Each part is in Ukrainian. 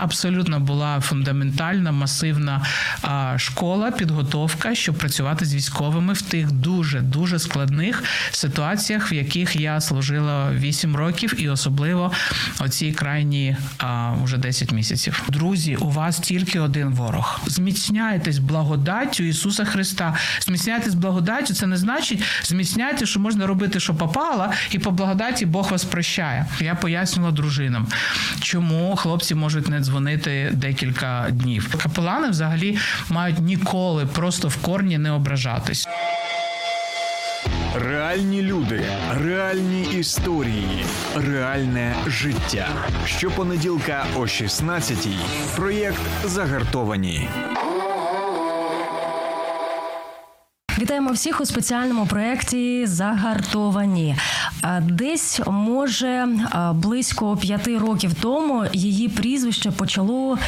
Абсолютно була фундаментальна масивна а, школа, підготовка, щоб працювати з військовими в тих дуже дуже складних ситуаціях, в яких я служила 8 років, і особливо оці крайні а, вже 10 місяців. Друзі, у вас тільки один ворог. Зміцняйтесь благодаттю Ісуса Христа. Зміцняйтесь благодаттю. Це не значить зміцняйте, що можна робити, що попало, і по благодаті Бог вас прощає. Я пояснювала дружинам, чому хлопці можуть не дзвонити декілька днів. Капелани взагалі мають ніколи просто в корні не ображатись. Реальні люди, реальні історії, реальне життя. Щопонеділка о 16-й. Проєкт Загартовані. Вітаємо всіх у спеціальному проєкті Загартовані. Десь може близько п'яти років тому її прізвище почало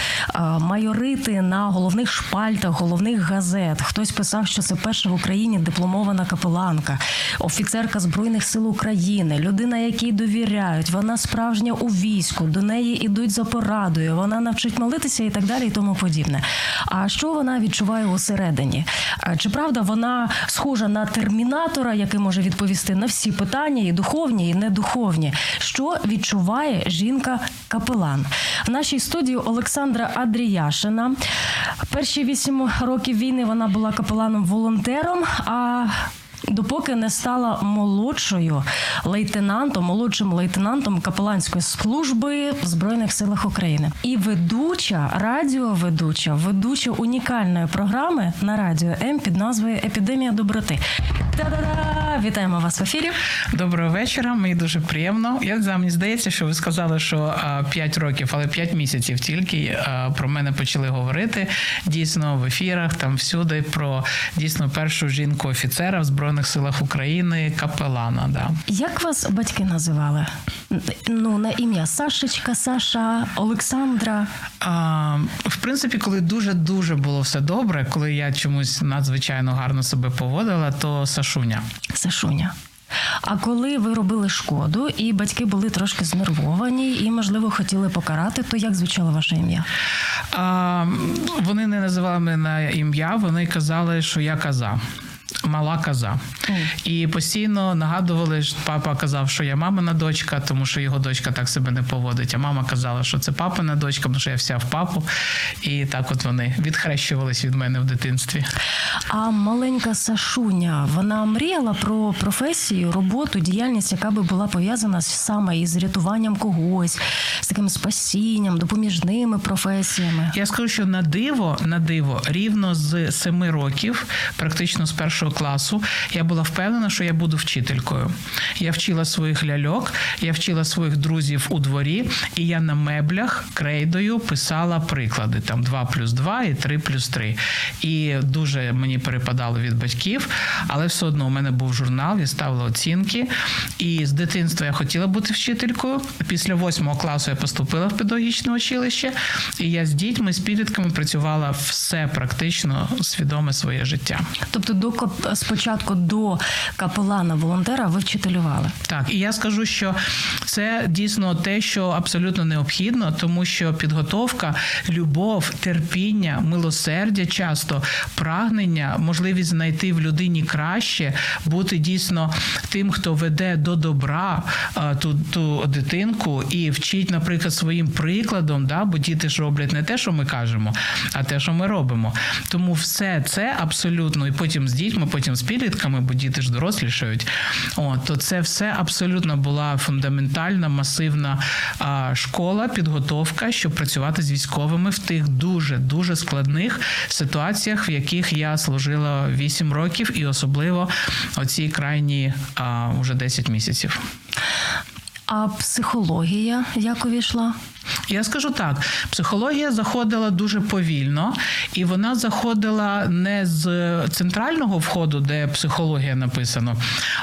майорити на головних шпальтах головних газет. Хтось писав, що це перша в Україні дипломована капеланка, офіцерка збройних сил України, людина, якій довіряють. Вона справжня у війську, до неї ідуть за порадою. Вона навчить молитися і так далі, і тому подібне. А що вона відчуває усередині? Чи правда вона схожа на термінатора, який може відповісти на всі питання, і духовні, і недуховні? Що відчуває жінка-капелан? В нашій студії Олександра Адріяшина. Перші вісім років війни вона була капеланом-волонтером. А Допоки не стала молодшою лейтенантом, молодшим лейтенантом капеланської служби в збройних силах України і ведуча радіоведуча, ведуча унікальної програми на радіо М під назвою Епідемія доброти. Та-да-да! Вітаємо вас в ефірі. Доброго вечора. Мені дуже приємно. Я знаю, мені здається, що ви сказали, що 5 років, але 5 місяців тільки про мене почали говорити дійсно в ефірах, там всюди про дійсно першу жінку офіцера в збройних силах України, капелана. Да. Як вас батьки називали? Ну на ім'я Сашечка, Саша, Олександра. А, в принципі, коли дуже дуже було все добре, коли я чомусь надзвичайно гарно себе поводила, то Сашуня. Сашуня. А коли ви робили шкоду, і батьки були трошки знервовані, і можливо хотіли покарати, то як звучало ваше ім'я? А, вони не називали мене на ім'я, вони казали, що я каза. Мала коза. І постійно нагадували, що папа казав, що я мамина дочка, тому що його дочка так себе не поводить. А мама казала, що це папина дочка, тому що я вся в папу. І так от вони відхрещувались від мене в дитинстві. А маленька Сашуня, вона мріяла про професію, роботу, діяльність, яка би була пов'язана саме із рятуванням когось, з таким спасінням, допоміжними професіями. Я скажу, що на диво, на диво, рівно з семи років, практично з першого класу, я була впевнена, що я буду вчителькою. Я вчила своїх ляльок, я вчила своїх друзів у дворі, і я на меблях крейдою писала приклади: там 2 плюс 2 і 3 плюс 3. І дуже мені перепадало від батьків, але все одно у мене був журнал, я ставила оцінки. І з дитинства я хотіла бути вчителькою. Після восьмого класу я поступила в педагогічне училище, і я з дітьми, з підлітками працювала все практично свідоме своє життя. Тобто, до спочатку до капелана волонтера ви вчителювали. Так, і я скажу, що це дійсно те, що абсолютно необхідно, тому що підготовка, любов, терпіння, милосердя, часто прагнення, можливість знайти в людині краще, бути дійсно тим, хто веде до добра ту, ту дитинку і вчить, наприклад, своїм прикладом, да, бо діти ж роблять не те, що ми кажемо, а те, що ми робимо. Тому все це абсолютно, і потім з дітьми, потім з підлітками, бо діти ж дорослішають. От, то це все абсолютно була фундаментальна, масивна а, школа, підготовка, щоб працювати з військовими в тих дуже дуже складних ситуаціях, в яких я служила 8 років, і особливо оці крайні а, вже 10 місяців. А психологія як увійшла? Я скажу так: психологія заходила дуже повільно, і вона заходила не з центрального входу, де психологія написано,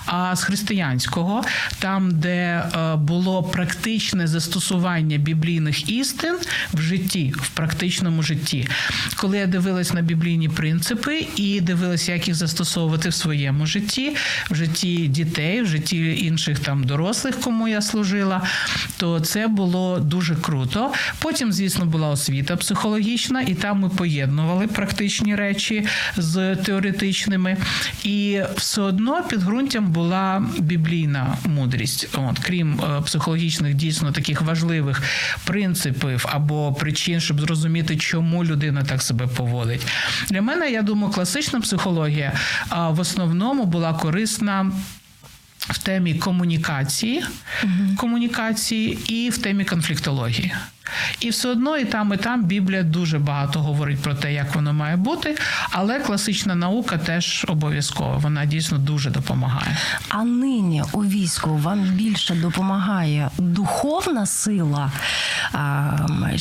а з християнського, там, де е, було практичне застосування біблійних істин в житті, в практичному житті. Коли я дивилась на біблійні принципи і дивилась, як їх застосовувати в своєму житті, в житті дітей, в житті інших там дорослих, кому я служила, служила, то це було дуже круто. Потім, звісно, була освіта психологічна, і там ми поєднували практичні речі з теоретичними. І все одно підґрунтям була біблійна мудрість. От, Крім е, психологічних, дійсно таких важливих принципів або причин, щоб зрозуміти, чому людина так себе поводить. Для мене, я думаю, класична психологія в основному була корисна в темі комунікації, комунікації і в темі конфліктології. І все одно і там, і там Біблія дуже багато говорить про те, як воно має бути, але класична наука теж обов'язкова. Вона дійсно дуже допомагає. А нині у війську вам більше допомагає духовна сила,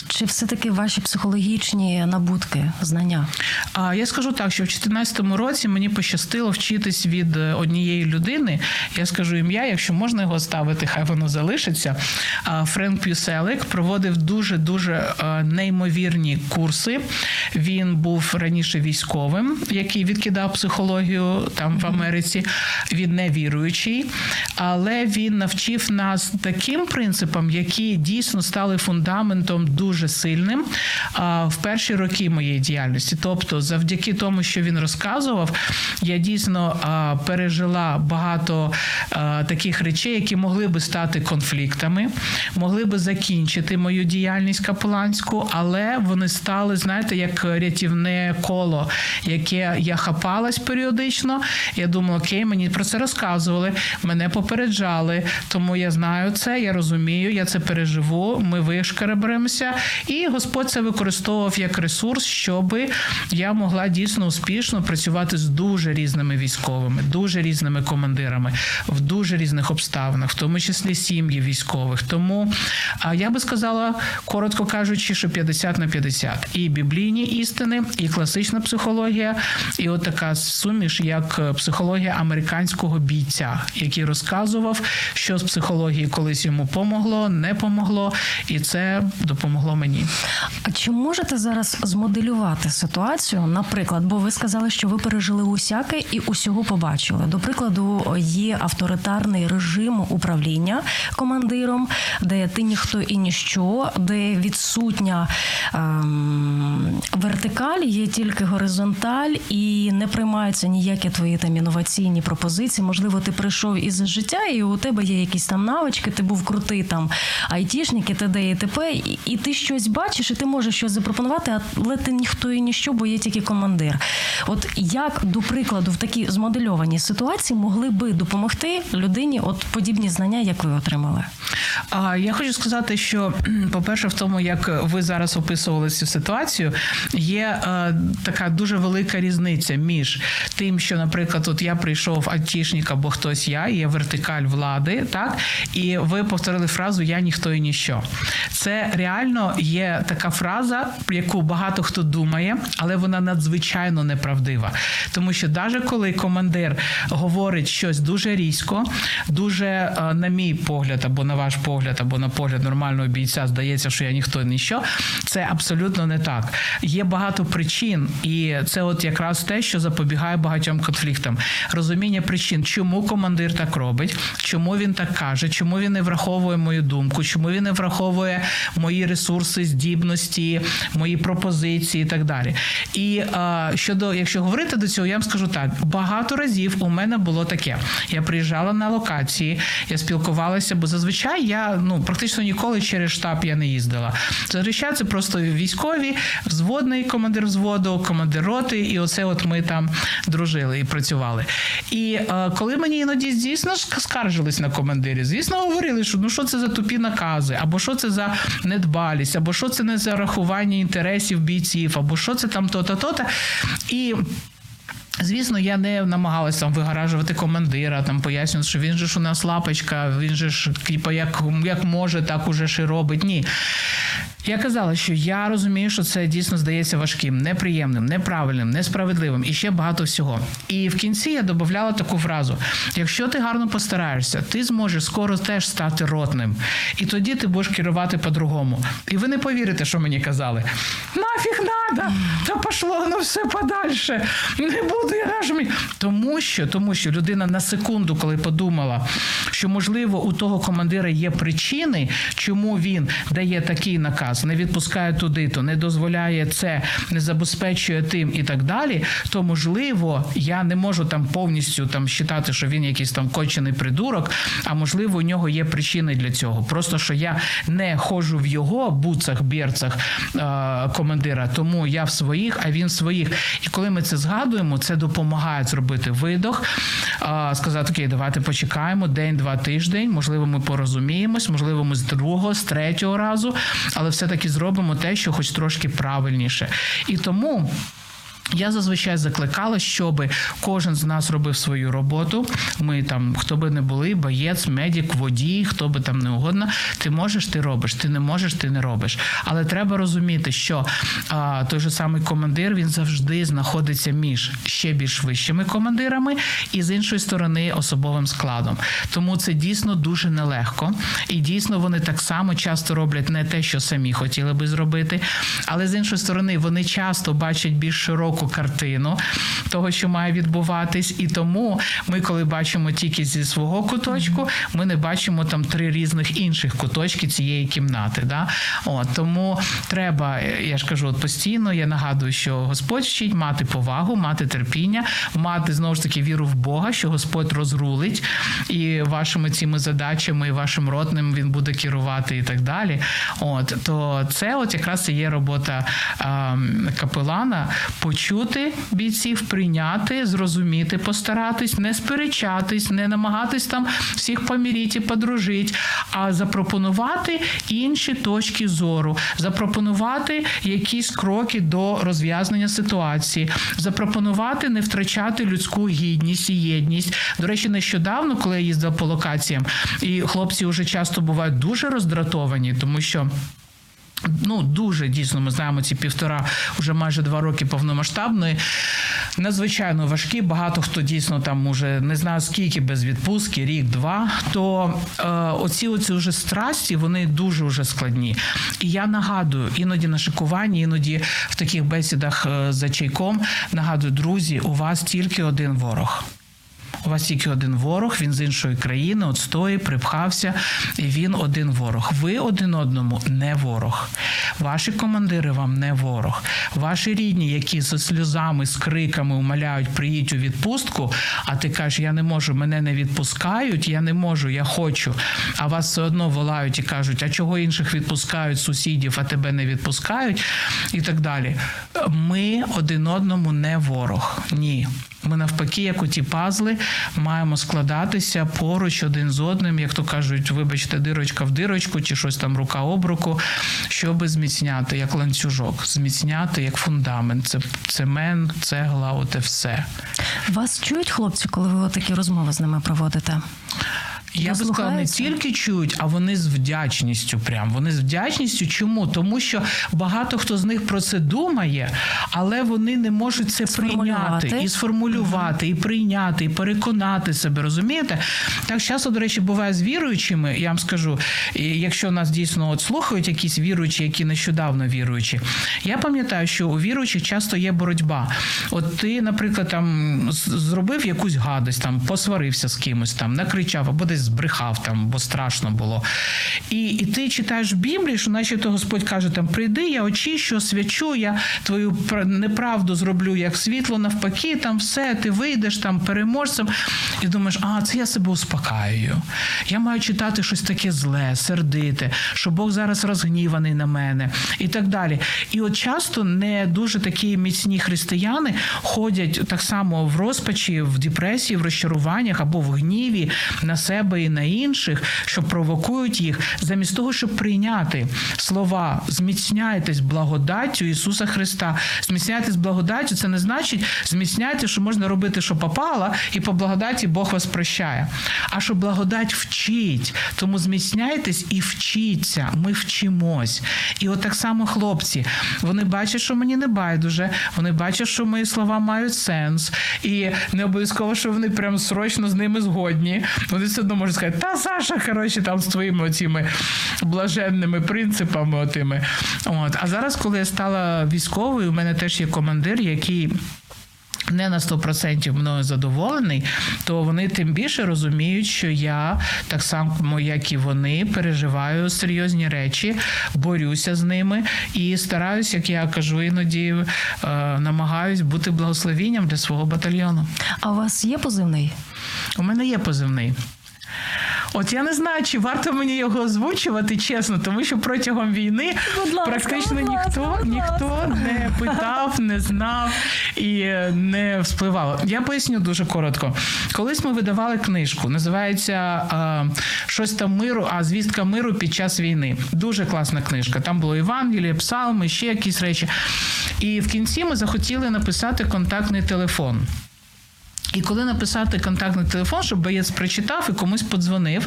чи все-таки ваші психологічні набутки, знання? А я скажу так, що в 2014 році мені пощастило вчитись від однієї людини. Я скажу ім'я, якщо можна його ставити, хай воно залишиться. Френк Пюселик проводив дуже дуже дуже неймовірні курси. Він був раніше військовим, який відкидав психологію там в Америці. Він не віруючий, але він навчив нас таким принципам, які дійсно стали фундаментом дуже сильним в перші роки моєї діяльності. Тобто, завдяки тому, що він розказував, я дійсно пережила багато таких речей, які могли би стати конфліктами, могли би закінчити мою діяльність діяльність капеланську, але вони стали, знаєте, як рятівне коло, яке я хапалась періодично. Я думала, окей, мені про це розказували, мене попереджали, тому я знаю це, я розумію, я це переживу. Ми вишкареберемося, і Господь це використовував як ресурс, щоб я могла дійсно успішно працювати з дуже різними військовими, дуже різними командирами в дуже різних обставинах, в тому числі сім'ї військових. Тому я би сказала, коротко кажучи, що 50 на 50. і біблійні істини, і класична психологія, і от така суміш, як психологія американського бійця, який розказував, що з психології колись йому помогло, не помогло, і це допомогло мені. А чи можете зараз змоделювати ситуацію? Наприклад, бо ви сказали, що ви пережили усяке і усього побачили. До прикладу, є авторитарний режим управління командиром, де ти ніхто і ніщо, де відсутня ем, вертикаль, є тільки горизонталь, і не приймаються ніякі твої там інноваційні пропозиції. Можливо, ти прийшов із життя, і у тебе є якісь там навички, ти був крутий там айтішник, і т.д. і т.п., і, і ти щось бачиш, і ти можеш щось запропонувати, але ти ніхто і ніщо, бо є тільки командир. От як до прикладу в такій змодельованій ситуації могли би допомогти людині, от подібні знання, як ви отримали? Я хочу сказати, що по-перше, в тому, як ви зараз описували цю ситуацію, є е, така дуже велика різниця між тим, що, наприклад, от я прийшов айтішник або хтось я, є вертикаль влади, так і ви повторили фразу Я ніхто і ніщо. Це реально є така фраза, яку багато хто думає, але вона надзвичайно неправдива. Тому що навіть коли командир говорить щось дуже різко, дуже, е, на мій погляд, або на ваш погляд, або на погляд нормального бійця, здається, що я ніхто ніщо, це абсолютно не так. Є багато причин, і це от якраз те, що запобігає багатьом конфліктам. Розуміння причин, чому командир так робить, чому він так каже, чому він не враховує мою думку, чому він не враховує мої ресурси, здібності, мої пропозиції і так далі. І а, щодо, якщо говорити до цього, я вам скажу так: багато разів у мене було таке. Я приїжджала на локації, я спілкувалася, бо зазвичай я ну практично ніколи через штаб я не їздила. Зазвичай це просто військові, взводний командир взводу, командир роти, і оце от ми там дружили і працювали. І е, коли мені іноді дійсно скаржились на командирів, звісно, говорили, що ну що це за тупі накази, або що це за недбалість, або що це не за рахування інтересів бійців, або що це там то-то, то-то. І Звісно, я не намагалася там вигаражувати командира, там пояснювати, що він же ж у нас лапочка, він же ж типу, як як може, так уже ж і робить. Ні. Я казала, що я розумію, що це дійсно здається важким, неприємним, неправильним, несправедливим і ще багато всього. І в кінці я додавала таку фразу: якщо ти гарно постараєшся, ти зможеш скоро теж стати ротним, і тоді ти будеш керувати по-другому. І ви не повірите, що мені казали. Нафіг надо, та пошло ну все подальше. Не буду я нажмі. Тому що, тому що людина на секунду, коли подумала, що можливо у того командира є причини, чому він дає такий наказ, не відпускає туди, то не дозволяє це, не забезпечує тим і так далі. То можливо, я не можу там повністю там вважати, що він якийсь там кончений придурок, а можливо, у нього є причини для цього. Просто що я не ходжу в його буцах, бірцах е- командира, тому я в своїх, а він в своїх. І коли ми це згадуємо, це допомагає зробити видох, е- сказати, окей, давайте почекаємо день-два тиждень. Можливо, ми порозуміємось, можливо, ми з другого, з третього разу, але все-таки зробимо те, що хоч трошки правильніше. І тому. Я зазвичай закликала, щоб кожен з нас робив свою роботу. Ми там, хто би не були, боєць, медик, водій, хто би там не угодно. Ти можеш, ти робиш, ти не можеш, ти не робиш. Але треба розуміти, що а, той же самий командир він завжди знаходиться між ще більш вищими командирами і з іншої сторони особовим складом. Тому це дійсно дуже нелегко. І дійсно вони так само часто роблять не те, що самі хотіли би зробити, але з іншої сторони вони часто бачать більш широку картину того, що має відбуватись, і тому ми, коли бачимо тільки зі свого куточку, ми не бачимо там три різних інших куточки цієї кімнати. Да? От, тому треба, я ж кажу, от постійно я нагадую, що Господь вчить мати повагу, мати терпіння, мати знову ж таки віру в Бога, що Господь розрулить і вашими цими задачами, і вашим ротним він буде керувати і так далі. От то це, от якраз і є робота а, капелана почути бійців, прийняти, зрозуміти, постаратись, не сперечатись, не намагатись там всіх поміріти, подружити, а запропонувати інші точки зору, запропонувати якісь кроки до розв'язання ситуації, запропонувати не втрачати людську гідність і єдність. До речі, нещодавно, коли я їздила по локаціям, і хлопці вже часто бувають дуже роздратовані, тому що. Ну, дуже дійсно, ми знаємо ці півтора, вже майже два роки повномасштабної. Надзвичайно важкі. Багато хто дійсно там уже не знаю скільки без відпустки, рік-два. То е, оці оці вже страсті вони дуже вже складні. І я нагадую, іноді на шикуванні, іноді в таких бесідах е, за чайком нагадую, друзі, у вас тільки один ворог. У вас тільки один ворог, він з іншої країни, от стоїть, припхався, і він один ворог. Ви один одному не ворог. Ваші командири вам не ворог. Ваші рідні, які зі сльозами, з криками умоляють, приїдь у відпустку, а ти кажеш, я не можу, мене не відпускають, я не можу, я хочу. А вас все одно волають і кажуть, а чого інших відпускають сусідів, а тебе не відпускають, і так далі. Ми один одному не ворог. Ні. Ми навпаки, як у ті пазли, маємо складатися поруч один з одним, як то кажуть, вибачте, дирочка в дирочку чи щось там рука об руку, щоб зміцняти як ланцюжок, зміцняти як фундамент. Це цемент, цегла, оте все. Вас чують хлопці, коли ви такі розмови з ними проводите? Я би сказала, не тільки чують, а вони з вдячністю. Прям вони з вдячністю. Чому? Тому що багато хто з них про це думає, але вони не можуть це прийняти і сформулювати, і прийняти, і переконати себе. Розумієте? Так часто, до речі, буває з віруючими. Я вам скажу, якщо нас дійсно от слухають якісь віруючі, які нещодавно віруючі, я пам'ятаю, що у віруючих часто є боротьба. От ти, наприклад, там зробив якусь гадость, там посварився з кимось, там накричав або десь збрехав там, бо страшно було. І і ти читаєш в Біблії, що наче то Господь каже: там прийди, я очищу, свячу, я твою неправду зроблю як світло, навпаки, там все, ти вийдеш там переможцем. І думаєш, а це я себе успокаюю. Я маю читати щось таке зле, сердите, що Бог зараз розгніваний на мене і так далі. І от часто не дуже такі міцні християни ходять так само в розпачі, в депресії, в розчаруваннях або в гніві на себе себе і на інших, що провокують їх, замість того, щоб прийняти слова, зміцняйтесь благодаттю Ісуса Христа. Зміцняйтесь благодаттю, це не значить зміцняйте, що можна робити, що попало, і по благодаті Бог вас прощає. А що благодать вчить, тому зміцняйтесь і вчіться. Ми вчимось. І от так само хлопці, вони бачать, що мені не байдуже, вони бачать, що мої слова мають сенс, і не обов'язково, що вони прям срочно з ними згодні. Вони все одно можуть сказати, та Саша, коротше, там з твоїми оціми блаженними принципами. Отими. От. А зараз, коли я стала військовою, у мене теж є командир, який. Не на 100% мною задоволений, то вони тим більше розуміють, що я так само, як і вони, переживаю серйозні речі, борюся з ними і стараюсь, як я кажу, іноді е, намагаюсь бути благословінням для свого батальйону. А у вас є позивний? У мене є позивний. От я не знаю, чи варто мені його озвучувати чесно, тому що протягом війни ласка, практично ласка, ніхто ніхто не питав, не знав і не вспливало. Я поясню дуже коротко. Колись ми видавали книжку, називається щось там миру, а звістка миру під час війни. Дуже класна книжка. Там було Євангеліє, псалми, ще якісь речі. І в кінці ми захотіли написати контактний телефон. І коли написати контактний телефон, щоб боєць прочитав і комусь подзвонив,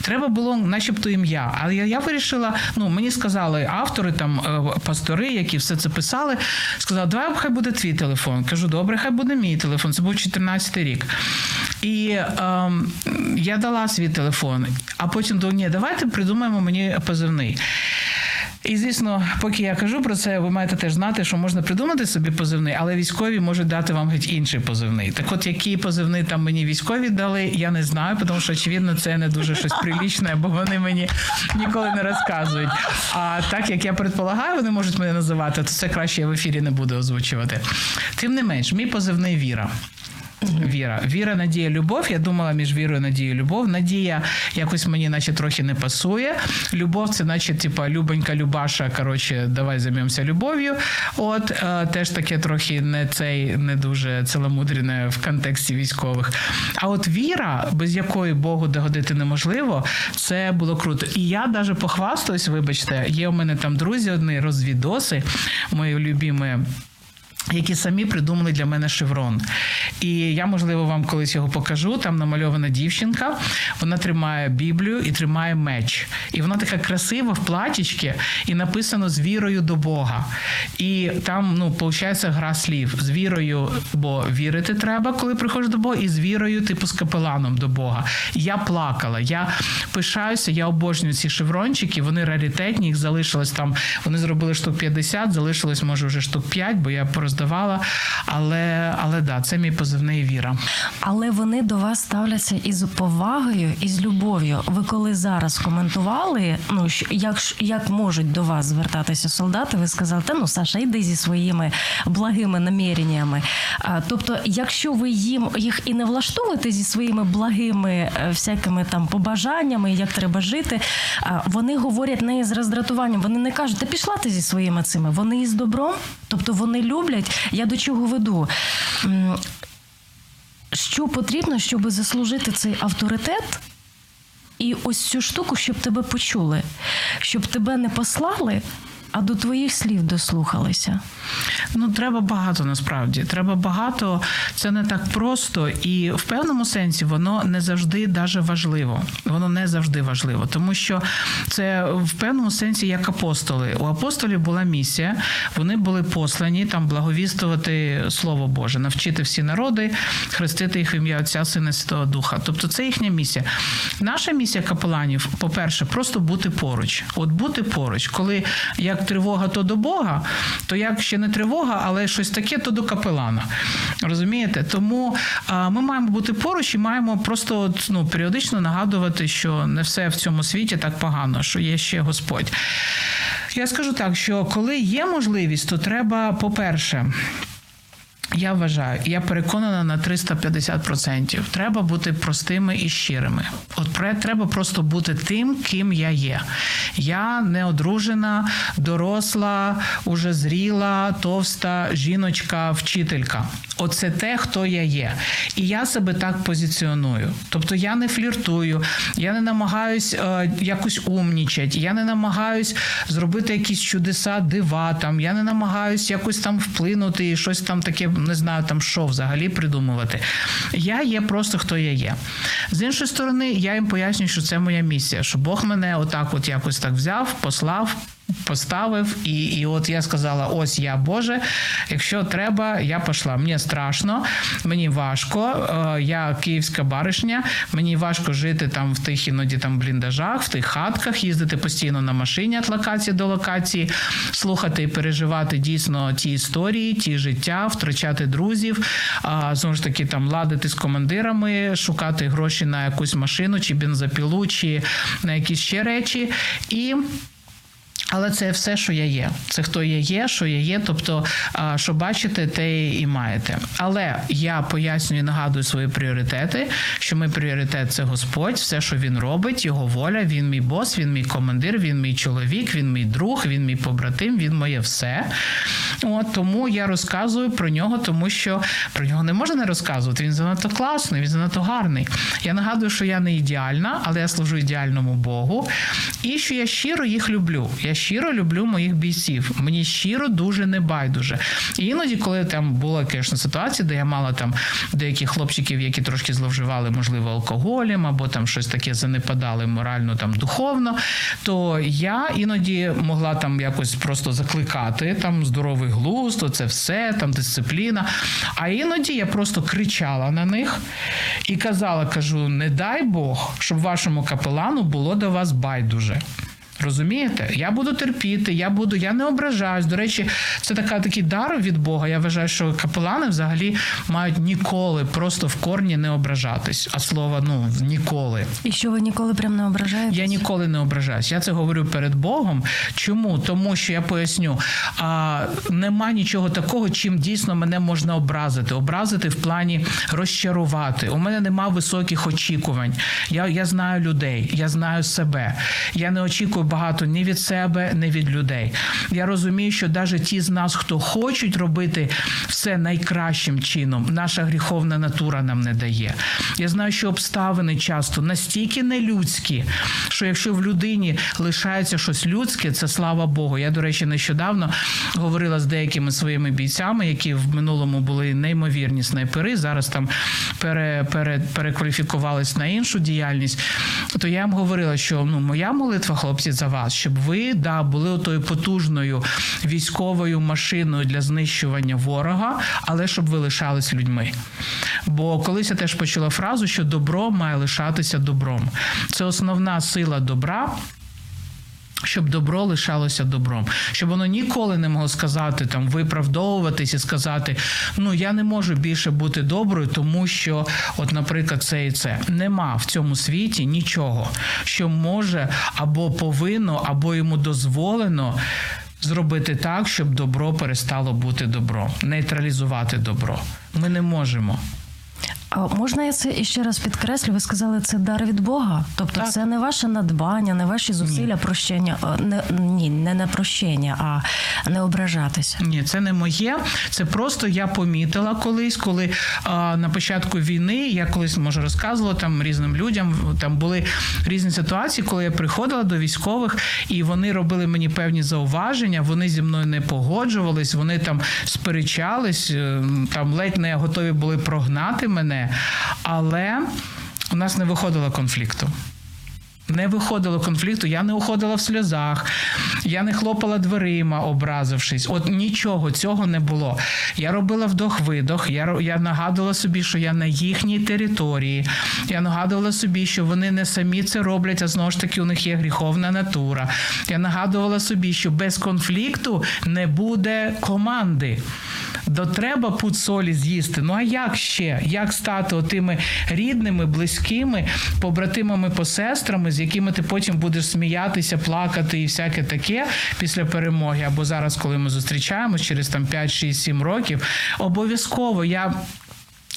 треба було, начебто, ім'я. Але я, я вирішила, ну мені сказали автори, там е, пастори, які все це писали, сказали, давай хай буде твій телефон. Кажу, добре, хай буде мій телефон. Це був 14 рік. І ем, я дала свій телефон, а потім думаю, ні, давайте придумаємо мені позивний. І звісно, поки я кажу про це, ви маєте теж знати, що можна придумати собі позивний, але військові можуть дати вам геть інший позивний. Так, от який позивний там мені військові дали, я не знаю, тому що очевидно це не дуже щось прилічне, бо вони мені ніколи не розказують. А так як я предполагаю, вони можуть мене називати, то це краще я в ефірі не буду озвучувати. Тим не менш, мій позивний віра. Віра, віра, надія, любов. Я думала між вірою, надією, любов. Надія якось мені, наче трохи не пасує. Любов, це, наче, типа, любонька, Любаша. Коротше, давай займемося любов'ю. От е, теж таке трохи не цей не дуже целомудріне в контексті військових. А от віра, без якої Богу догодити неможливо, це було круто. І я навіть похвастаюсь, вибачте, є у мене там друзі, одні розвідоси, мої любимі. Які самі придумали для мене шеврон. І я, можливо, вам колись його покажу. Там намальована дівчинка, вона тримає Біблію і тримає меч. І вона така красива в платічці, і написано з вірою до Бога. І там, ну, виходить, гра слів з вірою, бо вірити треба, коли приходиш до Бога, і з вірою, типу, з капеланом до Бога. Я плакала, я пишаюся, я обожнюю ці шеврончики, вони раритетні, їх залишилось там. Вони зробили штук 50, залишилось, може, вже штук 5, бо я пороздавала. Але, але да, це мій позивний віра. Але вони до вас ставляться із повагою і з любов'ю. Ви коли зараз коментували, ну як, як можуть до вас звертатися солдати, ви сказали, та ну Саша, йди зі своїми благими наміреннями. Тобто, якщо ви їм їх і не влаштовуєте зі своїми благими е, всякими там побажаннями, як треба жити, вони говорять не з роздратуванням. Вони не кажуть, та пішла ти зі своїми цими. Вони із добром, тобто вони люблять. Я до чого веду? Що потрібно, щоб заслужити цей авторитет і ось цю штуку, щоб тебе почули, щоб тебе не послали, а до твоїх слів дослухалися. Ну, треба багато насправді. Треба багато. Це не так просто, і в певному сенсі воно не завжди даже важливо. Воно не завжди важливо, тому що це в певному сенсі як апостоли. У апостолів була місія, вони були послані там благовістувати Слово Боже, навчити всі народи, хрестити їх в ім'я Отця, Сина Святого Духа. Тобто це їхня місія. Наша місія капеланів, по-перше, просто бути поруч. От бути поруч, коли як тривога, то до Бога, то як ще не тривога, але щось таке, то до капелана. Розумієте? Тому ми маємо бути поруч і маємо просто ну, періодично нагадувати, що не все в цьому світі так погано, що є ще Господь. Я скажу так, що коли є можливість, то треба, по-перше, Я вважаю, я переконана на 350%. Треба бути простими і щирими. От треба просто бути тим, ким я є. Я не одружена, доросла, уже зріла, товста жіночка, вчителька. Оце те, хто я є. І я себе так позиціоную. Тобто я не фліртую, я не намагаюсь е, якось умнічати, я не намагаюсь зробити якісь чудеса, дива там, я не намагаюсь якось там вплинути і щось там таке не знаю, там що взагалі придумувати. Я є просто хто я є. З іншої сторони, я їм пояснюю, що це моя місія, що Бог мене отак, от якось так взяв, послав поставив, і і от я сказала: ось я Боже, якщо треба, я пішла. Мені страшно, мені важко. Е, я київська баришня, мені важко жити там в тих іноді там бліндажах, в тих хатках, їздити постійно на машині від локації до локації, слухати і переживати дійсно ті історії, ті життя, втрачати друзів, знову ж таки там ладити з командирами, шукати гроші на якусь машину чи бензопілу, чи на якісь ще речі. І але це все, що я є. Це хто я є, що я є. Тобто, що бачите, те і маєте. Але я пояснюю, нагадую свої пріоритети. Що мій пріоритет це Господь, все, що він робить, його воля. Він мій бос, він мій командир, він мій чоловік, він мій друг, він мій побратим, він моє все. От тому я розказую про нього, тому що про нього не можна не розказувати. Він занадто класний, він занадто гарний. Я нагадую, що я не ідеальна, але я служу ідеальному Богу, і що я щиро їх люблю. Я щиро люблю моїх бійців. Мені щиро дуже не байдуже. І іноді, коли там була звісно, ситуація, де я мала там деяких хлопчиків, які трошки зловживали, можливо, алкоголем або там щось таке занепадали морально там духовно, то я іноді могла там якось просто закликати там здоровий глузд, це все, там дисципліна. А іноді я просто кричала на них і казала: кажу: не дай Бог, щоб вашому капелану було до вас байдуже. Розумієте? Я буду терпіти, я буду, я не ображаюсь. До речі, це така такий дар від Бога. Я вважаю, що капелани взагалі мають ніколи просто в корні не ображатись. А слово ну ніколи. І що ви ніколи прям не ображаєтесь? Я ніколи не ображаюсь. Я це говорю перед Богом. Чому? Тому що я поясню, а нема нічого такого, чим дійсно мене можна образити. Образити в плані розчарувати. У мене нема високих очікувань. Я, Я знаю людей, я знаю себе. Я не очікую багато ні від себе, ні від людей. Я розумію, що навіть ті з нас, хто хочуть робити все найкращим чином, наша гріховна натура нам не дає. Я знаю, що обставини часто настільки нелюдські, що якщо в людині лишається щось людське, це слава Богу. Я, до речі, нещодавно говорила з деякими своїми бійцями, які в минулому були неймовірні снайпери. Зараз там пере, пере, перекваліфікувались на іншу діяльність. То я їм говорила, що ну моя молитва, хлопці, за вас, щоб ви да були тою потужною військовою машиною для знищування ворога, але щоб ви лишались людьми. Бо колись я теж почула фразу, що добро має лишатися добром. Це основна сила добра. Щоб добро лишалося добром, щоб воно ніколи не могло сказати там виправдовуватись і сказати: ну я не можу більше бути доброю, тому що, от, наприклад, це і це нема в цьому світі нічого, що може або повинно, або йому дозволено. Зробити так, щоб добро перестало бути добро, нейтралізувати добро. Ми не можемо. Можна я це іще раз підкреслю? Ви сказали, це дар від Бога. Тобто, так. це не ваше надбання, не ваші зусилля, ні. прощення. Не ні, не на прощення, а не ображатися. Ні, це не моє. Це просто я помітила колись, коли а, на початку війни я колись може розказувала там різним людям. Там були різні ситуації, коли я приходила до військових, і вони робили мені певні зауваження. Вони зі мною не погоджувались, вони там сперечались, е, там ледь не готові були прогнати мене але у нас не виходило конфлікту. Не виходило конфлікту, я не уходила в сльозах, я не хлопала дверима, образившись. От нічого цього не було. Я робила вдох-видох. Я я нагадувала собі, що я на їхній території. Я нагадувала собі, що вони не самі це роблять, а знову ж таки у них є гріховна натура. Я нагадувала собі, що без конфлікту не буде команди. До треба пуд солі з'їсти. Ну а як ще? Як стати тими рідними, близькими, побратимами, посестрами, з якими ти потім будеш сміятися, плакати і всяке таке після перемоги? Або зараз, коли ми зустрічаємось через там 5, 6, 7 років, обов'язково я.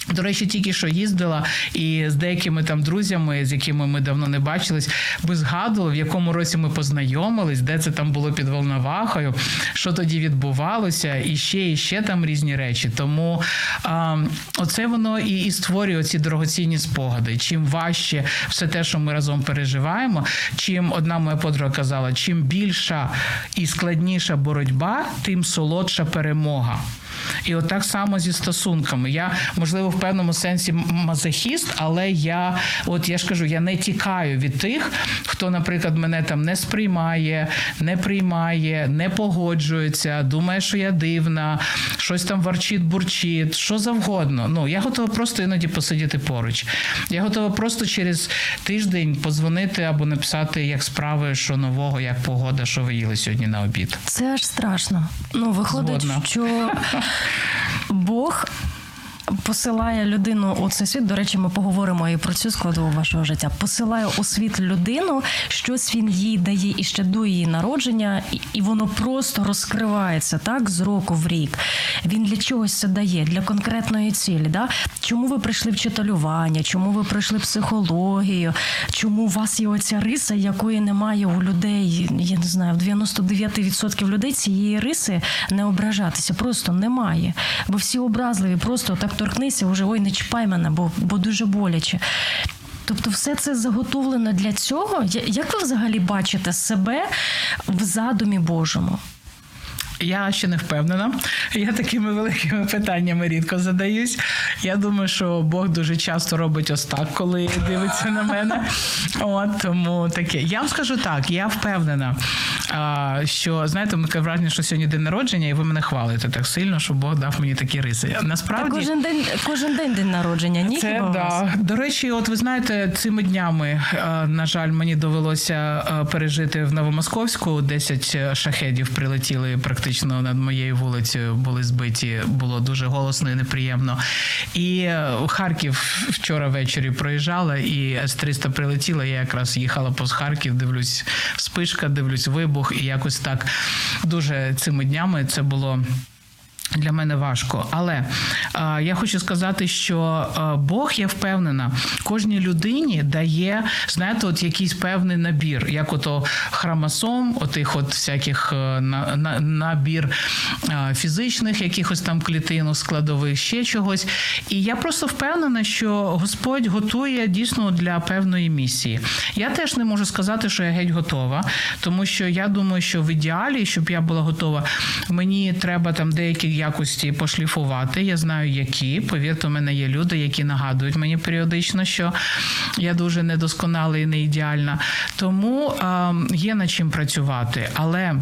До речі, тільки що їздила і з деякими там друзями, з якими ми давно не бачились, би згадували, в якому році ми познайомились, де це там було під Волновахою, що тоді відбувалося, і ще і ще там різні речі. Тому а, оце воно і, і створює ці дорогоцінні спогади. Чим важче все те, що ми разом переживаємо, чим одна моя подруга казала, чим більша і складніша боротьба, тим солодша перемога. І от так само зі стосунками. Я, можливо, в певному сенсі мазохіст, але я, от я ж кажу, я не тікаю від тих, хто, наприклад, мене там не сприймає, не приймає, не погоджується, думає, що я дивна, щось там warчить, бурчить, що завгодно. Ну, я готова просто іноді посидіти поруч. Я готова просто через тиждень позвонити або написати, як справи, що нового, як погода, що ви їли сьогодні на обід. Це аж страшно. Ну, виходить, Згодна. що Бог. Посилає людину у цей світ. До речі, ми поговоримо і про цю складову вашого життя. Посилає у світ людину, щось він їй дає і ще до її народження, і воно просто розкривається так з року в рік. Він для чогось це дає, для конкретної цілі. Да? Чому ви прийшли в читалювання? Чому ви прийшли психологію? Чому у вас є оця риса, якої немає у людей? Я не знаю, в 99% людей цієї риси не ображатися. Просто немає. Бо всі образливі, просто так торкнися, вже ой, не чіпай мене, бо, бо дуже боляче. Тобто, все це заготовлено для цього. Як ви взагалі бачите себе в задумі Божому? Я ще не впевнена. Я такими великими питаннями рідко задаюсь. Я думаю, що Бог дуже часто робить ось так, коли дивиться на мене. От тому таке. Я вам скажу так, я впевнена, що знаєте, таке враження, що сьогодні день народження, і ви мене хвалите так сильно, що Бог дав мені такі риси. Насправді Та кожен день, кожен день день народження. Ні, це да. До речі, от ви знаєте, цими днями, на жаль, мені довелося пережити в Новомосковську 10 шахедів прилетіли практично практично над моєю вулицею були збиті. Було дуже голосно і неприємно. І е, Харків вчора ввечері проїжджала, і С-300 прилетіла. Я якраз їхала по Харків, дивлюсь спишка, дивлюсь вибух, і якось так дуже цими днями це було. Для мене важко, але е, я хочу сказати, що е, Бог я впевнена, кожній людині дає знаєте, от якийсь певний набір, як ото хромосом, отих от всяких е, на, на, набір е, фізичних, якихось там клітин, складових, ще чогось. І я просто впевнена, що Господь готує дійсно для певної місії. Я теж не можу сказати, що я геть готова, тому що я думаю, що в ідеалі, щоб я була готова, мені треба там деякі якості пошліфувати. Я знаю, які. Повірте, у мене є люди, які нагадують мені періодично, що я дуже недосконала і не ідеальна. Тому е, є над чим працювати. Але.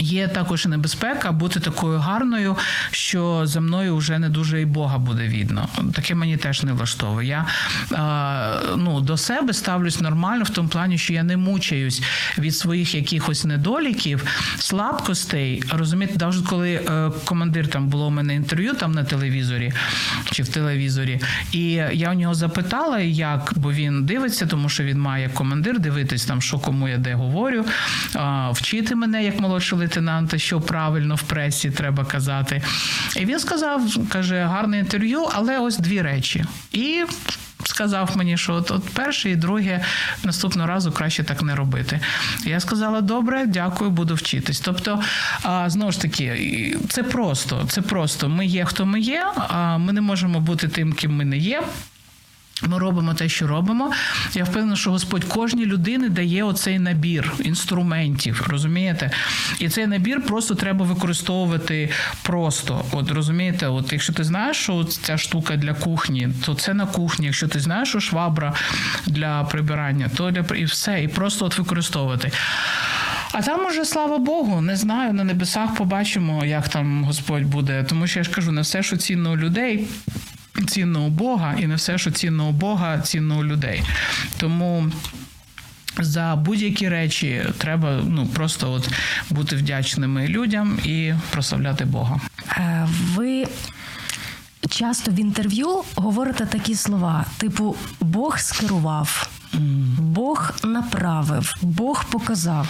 Є також небезпека бути такою гарною, що за мною вже не дуже і Бога буде видно. Таке мені теж не влаштовує. Я ну, до себе ставлюсь нормально в тому плані, що я не мучаюсь від своїх якихось недоліків, слабкостей. Розумієте, навіть коли е, командир там було у мене інтерв'ю там на телевізорі чи в телевізорі, і я у нього запитала, як, бо він дивиться, тому що він має командир дивитись там, що кому я де говорю, вчити мене як молодший лейтенанта, що правильно в пресі треба казати. І він сказав, каже, гарне інтерв'ю, але ось дві речі. І сказав мені, що от, от перше і друге наступного разу краще так не робити. Я сказала: добре, дякую, буду вчитись. Тобто, а, знову ж таки, це просто, це просто. Ми є, хто ми є, а ми не можемо бути тим, ким ми не є. Ми робимо те, що робимо. Я впевнена, що Господь кожній людини дає оцей набір інструментів, розумієте? І цей набір просто треба використовувати просто. От розумієте, от якщо ти знаєш, що ця штука для кухні, то це на кухні. Якщо ти знаєш, що швабра для прибирання, то для і все, і просто от використовувати. А там уже, слава Богу, не знаю, на небесах побачимо, як там Господь буде. Тому що я ж кажу, не все, що цінно у людей цінно у Бога, і не все, що цінно у Бога, цінно у людей. Тому. За будь-які речі треба ну просто от бути вдячними людям і прославляти Бога. Е, ви часто в інтерв'ю говорите такі слова: типу, Бог скерував. Бог направив, Бог показав.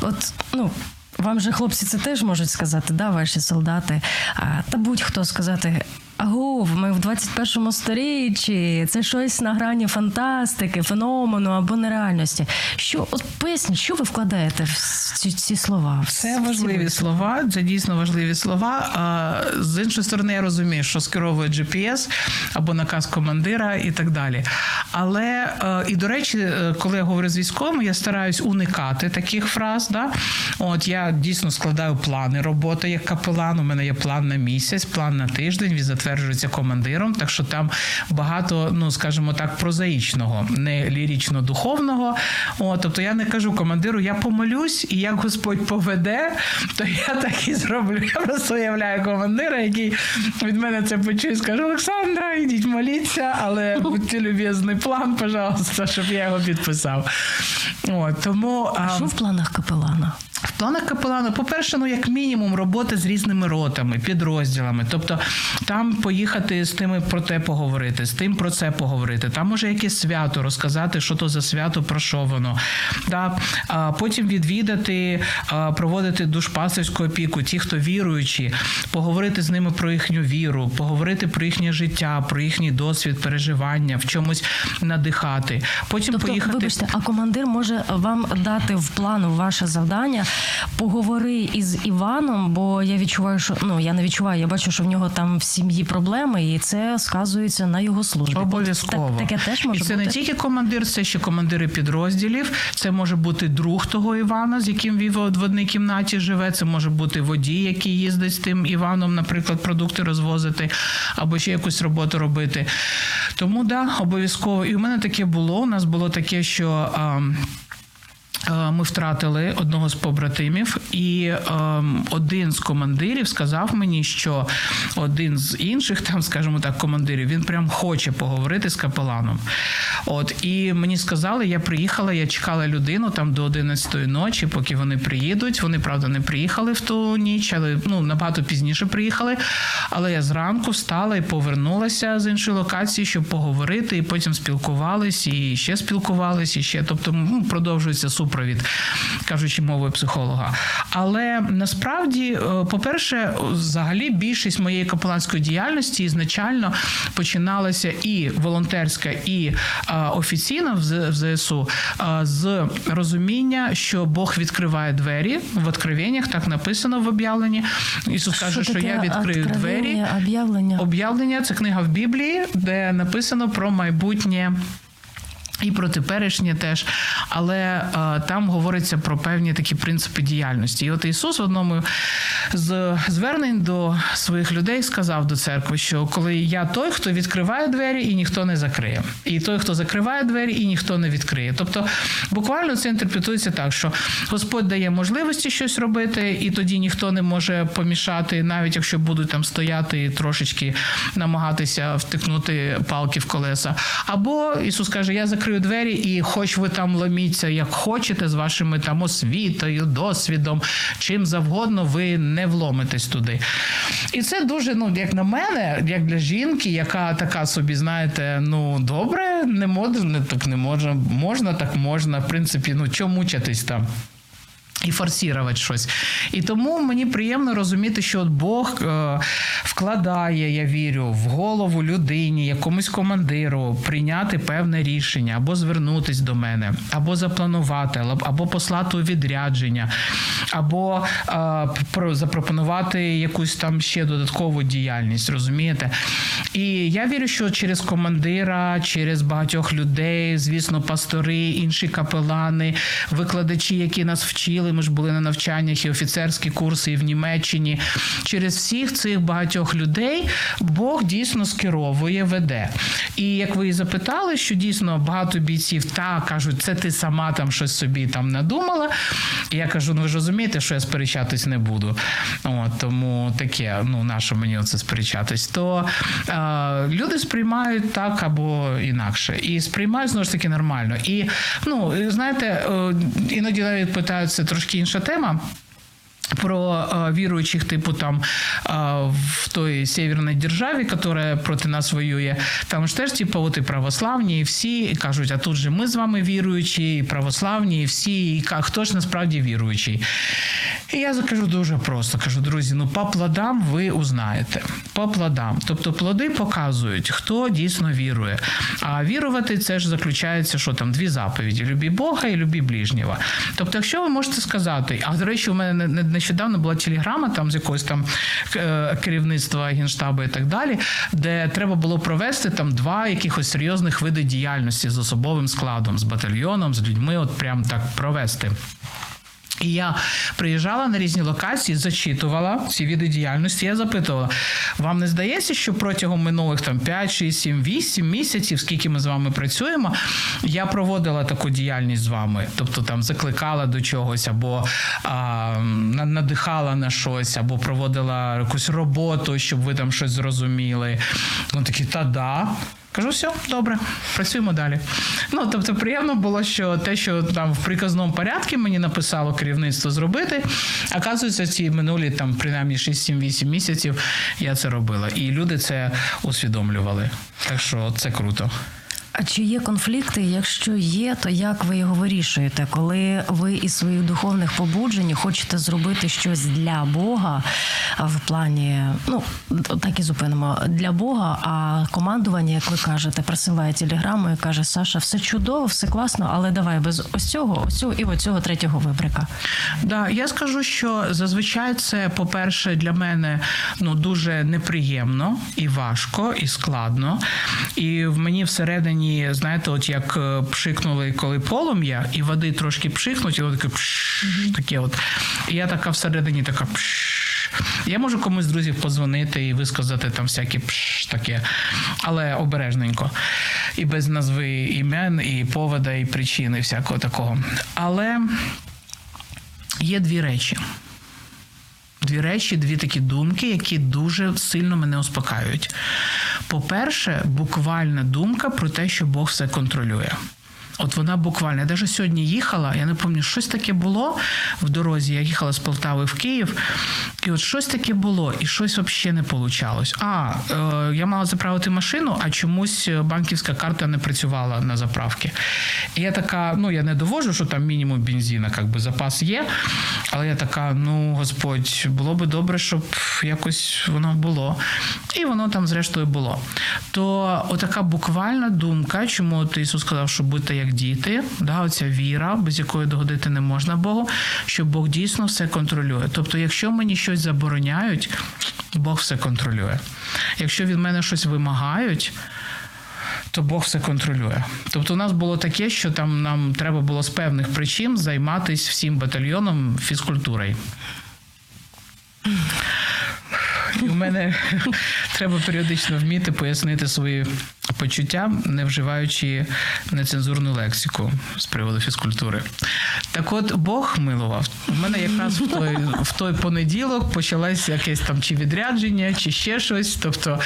От, ну, вам же хлопці це теж можуть сказати, да, ваші солдати. А, Та будь-хто сказати. Агов, ми в 21 сторіччі, це щось на грані фантастики, феномену або нереальності. Що от поясніть, що ви вкладаєте в ці, ці слова? Це важливі слова, це дійсно важливі слова. А з іншої сторони, я розумію, що скеровує GPS або наказ командира і так далі. Але і до речі, коли я говорю з військовими, я стараюсь уникати таких фраз. Да? От я дійсно складаю плани роботи як капелан. У мене є план на місяць, план на тиждень. Він затверджується командиром. Так що там багато, ну скажімо так, прозаїчного, не лірічно-духовного. От, тобто я не кажу командиру, я помолюсь, і як Господь поведе, то я так і зроблю. Я просто уявляю командира, який від мене це почує, скаже: Олександра, йдіть моліться, але будьте люб'язний план, пожалуйста, щоб я його підписав. От, тому, а що в планах капелана? В планах капелану, по-перше, ну як мінімум, роботи з різними ротами, підрозділами. Тобто там поїхати з тими про те поговорити, з тим про це поговорити. Там може якесь свято розказати, що то за свято, про що воно. Да? А Потім відвідати, проводити душпастерську опіку, ті, хто віруючі, поговорити з ними про їхню віру, поговорити про їхнє життя, про їхній досвід, переживання, в чомусь надихати. Потім тобто, поїхати. Вибачте, а командир може вам дати в плану ваше завдання поговори із Іваном, бо я відчуваю, що ну я не відчуваю, я бачу, що в нього там в сім'ї проблеми, і це сказується на його службі. Обов'язково Так, таке теж може і це бути? не тільки командир, це ще командири підрозділів. Це може бути друг того Івана, з яким він в одній кімнаті живе. Це може бути водій, який їздить з тим Іваном, наприклад, продукти розвозити або ще якусь роботу робити. Тому да, обов'язково. І у мене таке було. У нас було таке, що. А, ми втратили одного з побратимів, і е, один з командирів сказав мені, що один з інших, там, скажімо так, командирів, він прям хоче поговорити з капеланом. От і мені сказали, я приїхала, я чекала людину там до 11-ї ночі, поки вони приїдуть. Вони правда не приїхали в ту ніч, але ну набагато пізніше приїхали. Але я зранку встала і повернулася з іншої локації, щоб поговорити, і потім спілкувались, і ще спілкувались, і ще. Тобто ну, продовжується супер супровід, кажучи мовою психолога. Але насправді, е, по-перше, взагалі більшість моєї капеланської діяльності ізначально починалася і волонтерська, і е, офіційна в ЗСУ е, з розуміння, що Бог відкриває двері в откровеннях, так написано в об'явленні. Ісус що що я відкрию двері. Об'явлення об'явлення це книга в Біблії, де написано про майбутнє. І про теперішнє теж, але е, там говориться про певні такі принципи діяльності. І от Ісус в одному з звернень до своїх людей сказав до церкви, що коли я той, хто відкриває двері, і ніхто не закриє, і той, хто закриває двері, і ніхто не відкриє. Тобто, буквально це інтерпретується так, що Господь дає можливості щось робити, і тоді ніхто не може помішати, навіть якщо будуть там стояти і трошечки намагатися втикнути палки в колеса. Або Ісус каже: Я закрию відкрию двері, і хоч ви там ломіться, як хочете, з вашими там освітою, досвідом, чим завгодно, ви не вломитесь туди. І це дуже, ну як на мене, як для жінки, яка така собі, знаєте, ну добре, не можна, так не можна, можна, так можна. В принципі, ну чому мучатись там? І форсувати щось. І тому мені приємно розуміти, що от Бог е, вкладає, я вірю, в голову людині, якомусь командиру прийняти певне рішення, або звернутись до мене, або запланувати, або послати у відрядження, або е, запропонувати якусь там ще додаткову діяльність. Розумієте? І я вірю, що через командира, через багатьох людей, звісно, пастори, інші капелани, викладачі, які нас вчили ми ж були на навчаннях і офіцерські курси і в Німеччині. Через всіх цих багатьох людей Бог дійсно скеровує, веде. І як ви і запитали, що дійсно багато бійців так кажуть, це ти сама там щось собі там надумала. І я кажу: ну ви ж розумієте, що я сперечатись не буду. От, Тому таке, ну нащо мені оце сперечатись? То е, люди сприймають так або інакше. І сприймають знову ж таки нормально. І ну знаєте, е, іноді навіть питаються трошки інша тема. Про віруючих, типу там в той северній державі, яка проти нас воює, там ж теж, типу, от і православні, і всі і кажуть, а тут же ми з вами віруючі, і православні, і всі, і хто ж насправді віруючий. І я закажу дуже просто: кажу, друзі, ну по плодам ви узнаєте. По плодам. Тобто плоди показують, хто дійсно вірує. А вірувати це ж заключається, що там дві заповіді: любі Бога і любі ближнього. Тобто, якщо ви можете сказати, а до речі, у мене нещодавно була телеграма там з якогось там е, керівництва генштабу і так далі, де треба було провести там два якихось серйозних види діяльності з особовим складом, з батальйоном, з людьми, от прям так провести. І я приїжджала на різні локації, зачитувала ці види діяльності. Я запитувала: вам не здається, що протягом минулих там 5, 6, 7, 8 місяців, скільки ми з вами працюємо, я проводила таку діяльність з вами, тобто там закликала до чогось, або а, надихала на щось, або проводила якусь роботу, щоб ви там щось зрозуміли. Ну такі, та да. Кажу, все, добре, працюємо далі. Ну тобто, приємно було, що те, що там в приказному порядку мені написало керівництво зробити, оказується, ці минулі там принаймні 6-7-8 місяців я це робила. І люди це усвідомлювали. Так що це круто. А чи є конфлікти? Якщо є, то як ви його вирішуєте, коли ви із своїх духовних побуджень хочете зробити щось для Бога в плані, ну так і зупинимо для Бога, а командування, як ви кажете, присилає телеграму і каже: Саша, все чудово, все класно, але давай без ось цього, ось цього і ось цього третього вибрика. Да, я скажу, що зазвичай це, по-перше, для мене ну дуже неприємно і важко, і складно. І в мені всередині знаєте, от як е, пшикнули, коли полум'я, і води трошки пшикнуть, і воно таке пш, таке от. І я така всередині така пш. Я можу комусь з друзів позвонити і висказати там всякі пш таке, але обережненько. І без назви імен, і повода, і причини, всякого такого. Але є дві речі. Дві речі, дві такі думки, які дуже сильно мене успокаюють. По-перше, буквальна думка про те, що Бог все контролює. От вона буквально. Я навіть сьогодні їхала, я не пам'ятаю, щось таке було в дорозі. Я їхала з Полтави в Київ, і от щось таке було, і щось взагалі не вийшло. А, е, я мала заправити машину, а чомусь банківська карта не працювала на заправці. І я така, ну я не довожу, що там мінімум бензина, як би запас є. Але я така, ну Господь, було би добре, щоб якось воно було. І воно там, зрештою, було. То отака буквальна думка, чому от Ісус сказав, що будьте як діти, да, оця віра, без якої догодити не можна Богу, що Бог дійсно все контролює. Тобто, якщо мені щось забороняють, Бог все контролює. Якщо від мене щось вимагають, то Бог все контролює. Тобто, у нас було таке, що там нам треба було з певних причин займатися всім батальйоном фізкультурою. І у мене треба періодично вміти пояснити свої почуття, не вживаючи нецензурну лексику з приводу фізкультури. Так от Бог милував. У мене якраз в той в той понеділок почалось якесь там чи відрядження, чи ще щось. Тобто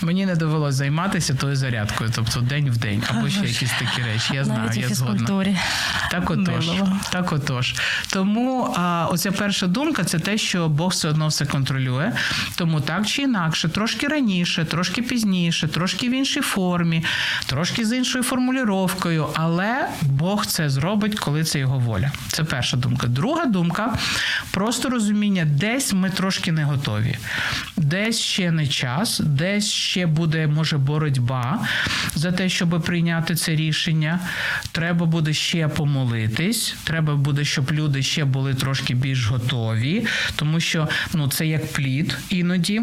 мені не довелося займатися тою зарядкою, тобто день в день, або ще якісь такі речі. Я знаю, я згодна. Так отож. Так отож. Тому а, оця перша думка це те, що Бог все одно все контролює. Тому так чи інакше, трошки раніше, трошки пізніше, трошки в іншій формі, трошки з іншою формулюровкою, але Бог це зробить, коли це його воля. Це перша думка. Друга думка просто розуміння, десь ми трошки не готові, десь ще не час, десь ще буде, може, боротьба за те, щоб прийняти це рішення. Треба буде ще помолитись, треба буде, щоб люди ще були трошки більш готові, тому що ну, це як плід іноді.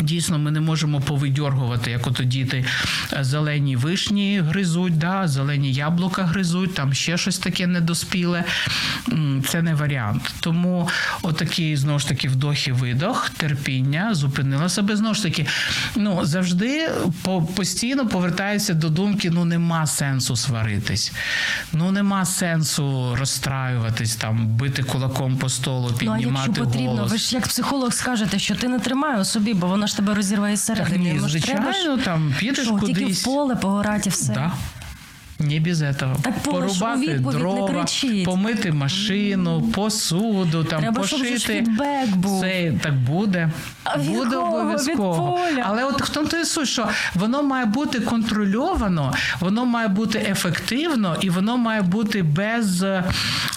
Дійсно, ми не можемо повидьоргувати, як ото діти е, зелені вишні гризуть, да, зелені яблука гризуть, там ще щось таке недоспіле. Це не варіант. Тому отакий знову ж таки вдох і видох, терпіння, зупинила себе. Знову ж таки, ну завжди постійно повертається до думки: ну нема сенсу сваритись, ну нема сенсу розстраюватись, там бити кулаком по столу, піднімати ну, а якщо потрібно, голос. Ви ж як психолог скажете, що ти не тримай у собі, бо воно ж тебе розірває зсередини. Ні, звичайно, там підеш Що, кудись. Тільки в поле погорати все. Да. Не без этого. Так, Порубати дрова, помити машину, посуду, там Треба, щоб пошити. фідбек був. Це так буде. А від буде кого? Від обов'язково. Поля? Але от в тому то і суть, що воно має бути контрольовано, воно має бути ефективно і воно має бути без, е,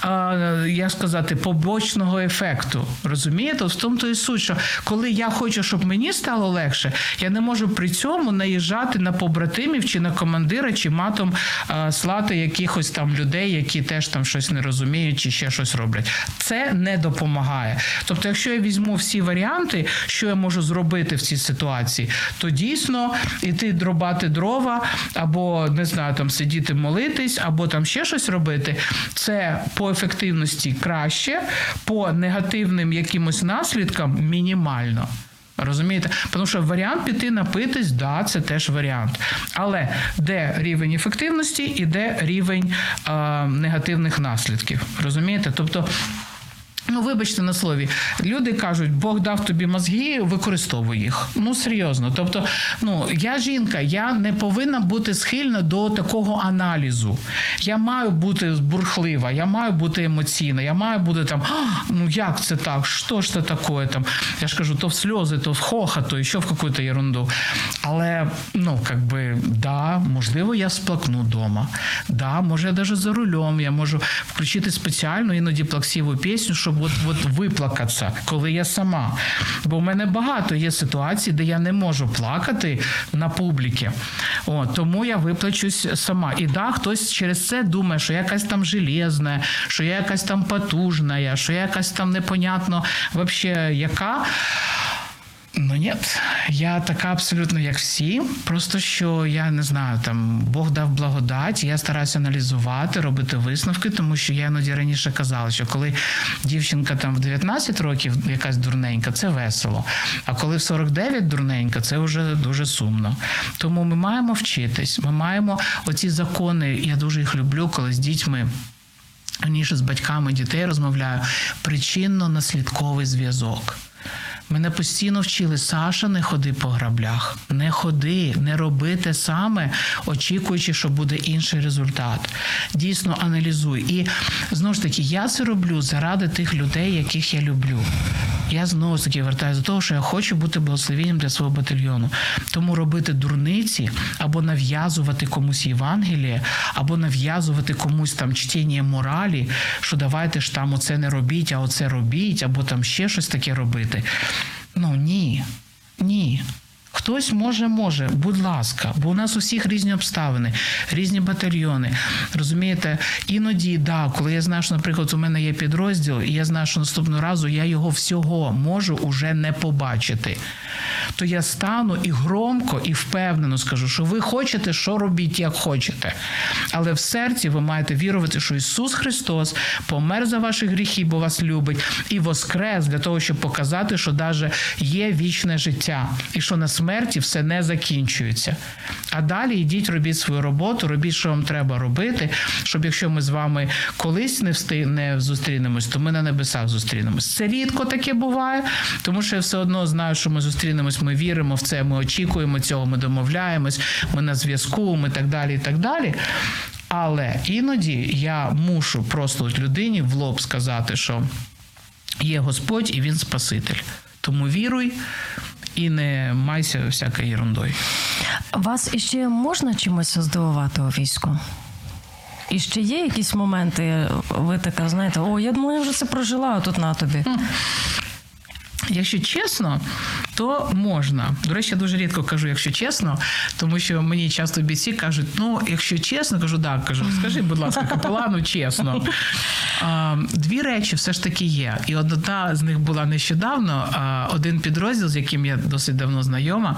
е, як сказати, побочного ефекту. Розумієте? От В тому то і суть, що коли я хочу, щоб мені стало легше, я не можу при цьому наїжджати на побратимів чи на командира, чи матом слати якихось там людей, які теж там щось не розуміють чи ще щось роблять. Це не допомагає. Тобто, якщо я візьму всі варіанти, що я можу зробити в цій ситуації, то дійсно іти дробати дрова, або не знаю, там сидіти молитись, або там ще щось робити. Це по ефективності краще, по негативним якимось наслідкам мінімально. Розумієте? Тому що варіант піти напитись, да, це теж варіант. Але де рівень ефективності і де рівень е, негативних наслідків. Розумієте? Тобто. Ну, вибачте на слові, люди кажуть, Бог дав тобі мозги, використовуй їх. Ну серйозно. Тобто, ну я жінка, я не повинна бути схильна до такого аналізу. Я маю бути бурхлива, я маю бути емоційна, я маю бути там, ну як це так? Що ж це таке? Там я ж кажу, то в сльози, то в хохот, то ще в якусь ерунду. Але ну, как би, да, можливо, я сплакну вдома. Да, може, я навіть за рулем я можу включити спеціальну іноді плаксиву пісню, щоб от, от виплакатися, коли я сама. Бо в мене багато є ситуацій, де я не можу плакати на публіки. О, тому я виплачусь сама. І да, хтось через це думає, що я якась там железна, що я якась там потужна, що я якась там непонятно вообще яка. Ну ні, я така абсолютно, як всі. Просто що я не знаю, там Бог дав благодать, я стараюся аналізувати, робити висновки, тому що я іноді раніше казала, що коли дівчинка там в 19 років якась дурненька, це весело. А коли в 49 дурненька, це вже дуже сумно. Тому ми маємо вчитись. Ми маємо оці закони, я дуже їх люблю, коли з дітьми. Раніше з батьками дітей розмовляю причинно-наслідковий зв'язок. Мене постійно вчили Саша, не ходи по граблях, не ходи, не роби те саме, очікуючи, що буде інший результат. Дійсно аналізуй. І знову ж таки, я це роблю заради тих людей, яких я люблю. Я знову ж таки вертаюся до того, що я хочу бути благословенням для свого батальйону. Тому робити дурниці або нав'язувати комусь Євангеліє, або нав'язувати комусь там чтіння моралі, що давайте ж там оце не робіть, а оце робіть, або там ще щось таке робити. Ну ні, ні. Хтось може, може, будь ласка, бо у нас у всіх різні обставини, різні батальйони. Розумієте, іноді, да, коли я знаю, що, наприклад, у мене є підрозділ, і я знаю, що наступного разу я його всього можу уже не побачити. То я стану і громко, і впевнено скажу, що ви хочете, що робіть, як хочете. Але в серці ви маєте вірувати, що Ісус Христос помер за ваші гріхи, бо вас любить, і воскрес для того, щоб показати, що навіть є вічне життя, і що на смерті все не закінчується. А далі йдіть, робіть свою роботу, робіть, що вам треба робити, щоб якщо ми з вами колись не всти не зустрінемось, то ми на небесах зустрінемось. Це рідко таке буває, тому що я все одно знаю, що ми зустрінемось, ми віримо в це, ми очікуємо цього, ми домовляємось, ми на зв'язку, ми так далі, і так далі. Але іноді я мушу просто людині в лоб сказати, що є Господь і Він Спаситель. Тому віруй і не майся всякою ерундою. Вас іще можна чимось здивувати у війську? І ще є якісь моменти, ви така, знаєте, о, я думаю, я вже це прожила, а тут на тобі. Якщо чесно, то можна. До речі, я дуже рідко кажу, якщо чесно, тому що мені часто бійці кажуть: ну, якщо чесно, кажу, так, кажу, скажи, будь ласка, капелану, чесно. Дві речі все ж таки є. І одна з них була нещодавно. Один підрозділ, з яким я досить давно знайома,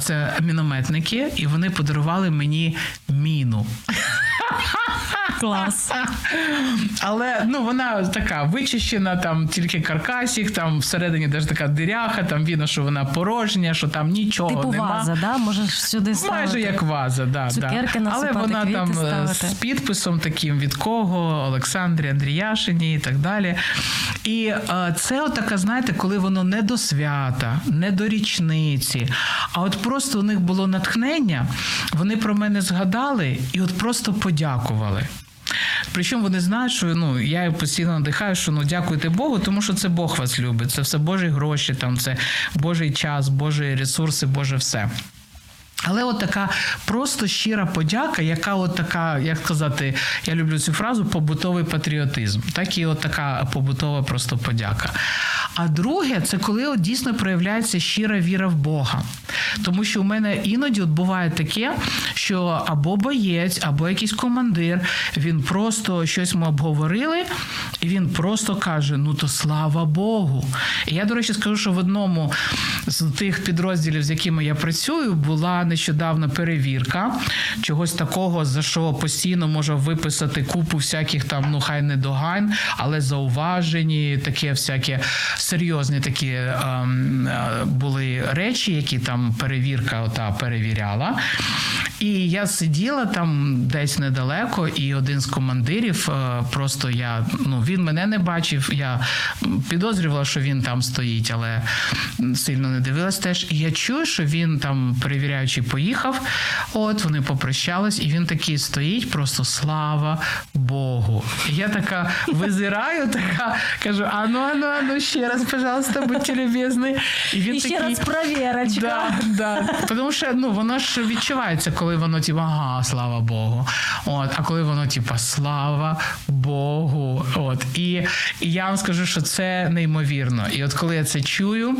це мінометники, і вони подарували мені міну. Клас. Але ну вона така вичищена, там тільки каркасік, там всередині теж така диряха, там видно, що вона порожня, що там нічого Типу нема. ваза, да? Можеш сюди ставити. Майже як ваза, да, Цукерки да. але вона квіти там е, ставити. з підписом таким від кого, Олександрі Андріяшині і так далі. І е, це отака, знаєте, коли воно не до свята, не до річниці, а от просто у них було натхнення, вони про мене згадали і от просто подякували. Причому вони знають, що ну я постійно надихаю, що ну дякуйте Богу, тому що це Бог вас любить. Це все Божі гроші, там це Божий час, Божі ресурси, Боже все. Але от така просто щира подяка, яка от така, як сказати, я люблю цю фразу побутовий патріотизм. Так і от така побутова просто подяка. А друге, це коли от дійсно проявляється щира віра в Бога. Тому що у мене іноді от буває таке, що або боєць, або якийсь командир, він просто щось ми обговорили, і він просто каже: Ну то слава Богу. І я, до речі, скажу, що в одному з тих підрозділів, з якими я працюю, була нещодавно перевірка чогось такого, за що постійно можу виписати купу всяких там, ну хай не догань, але зауважені, таке всяке серйозні такі ем, е, були речі, які там перевірка ота перевіряла. І я сиділа там десь недалеко, і один з командирів е, просто я ну він мене не бачив. Я підозрювала, що він там стоїть, але сильно не дивилась теж. І я чую, що він там перевіряючи, поїхав. От вони попрощались, і він такий стоїть, просто слава Богу. І я така визираю, така кажу: ану, ану, ану, ще раз, пожалуйста, будьте любезні. І він І ще такий, раз провірочка. Да, да. Тому що ну воно ж відчувається, коли воно типу, ага, слава Богу. От, а коли воно, типу, слава Богу. От. І, і я вам скажу, що це неймовірно. І от коли я це чую.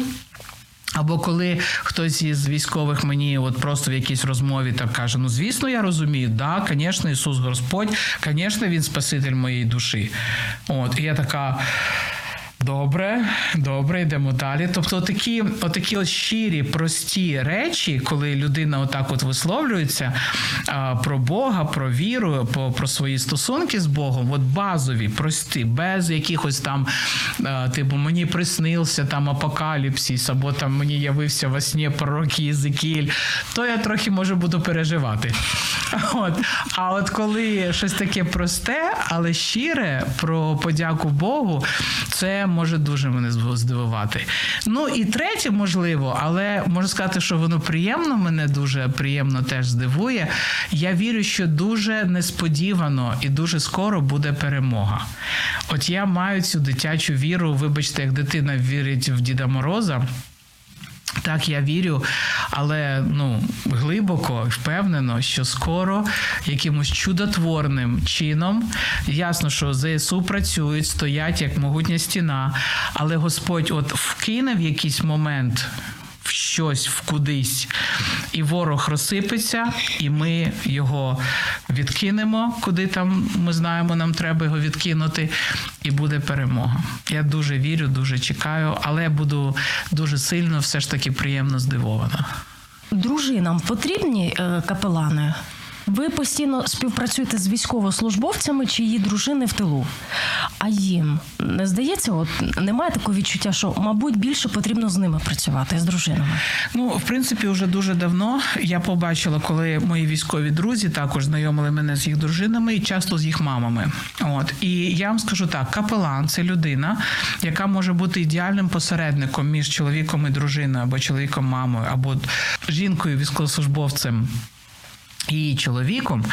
Або коли хтось із військових мені от просто в якійсь розмові так каже: ну звісно, я розумію, да, звісно, Ісус Господь, звісно, Він Спаситель моєї душі. От, і я така. Добре, добре, йдемо далі. Тобто, такі, отакі от щирі, прості речі, коли людина отак от висловлюється а, про Бога, про віру, про, про свої стосунки з Богом, от базові, прості, без якихось там, а, типу, мені приснився там апокаліпсис, або там мені явився во сні пророк Єзикіль, то я трохи може буду переживати. От. А от коли щось таке просте, але щире про подяку Богу, це може дуже мене здивувати. Ну і третє, можливо, але можу сказати, що воно приємно, мене дуже приємно теж здивує. Я вірю, що дуже несподівано і дуже скоро буде перемога. От я маю цю дитячу віру, вибачте, як дитина вірить в Діда Мороза. Так, я вірю, але ну глибоко впевнено, що скоро якимось чудотворним чином ясно, що ЗСУ працюють, стоять як могутня стіна, але Господь от вкине в якийсь момент. Щось в кудись, і ворог розсипеться, і ми його відкинемо, куди там ми знаємо, нам треба його відкинути, і буде перемога. Я дуже вірю, дуже чекаю, але буду дуже сильно, все ж таки приємно здивована. Дружинам потрібні е, капелани? Ви постійно співпрацюєте з військовослужбовцями, чиї дружини в тилу. А їм не здається, от немає такого відчуття, що, мабуть, більше потрібно з ними працювати з дружинами. Ну, в принципі, вже дуже давно я побачила, коли мої військові друзі також знайомили мене з їх дружинами і часто з їх мамами. От і я вам скажу так: капелан це людина, яка може бути ідеальним посередником між чоловіком і дружиною, або чоловіком, мамою, або жінкою, військовослужбовцем. І чоловіком,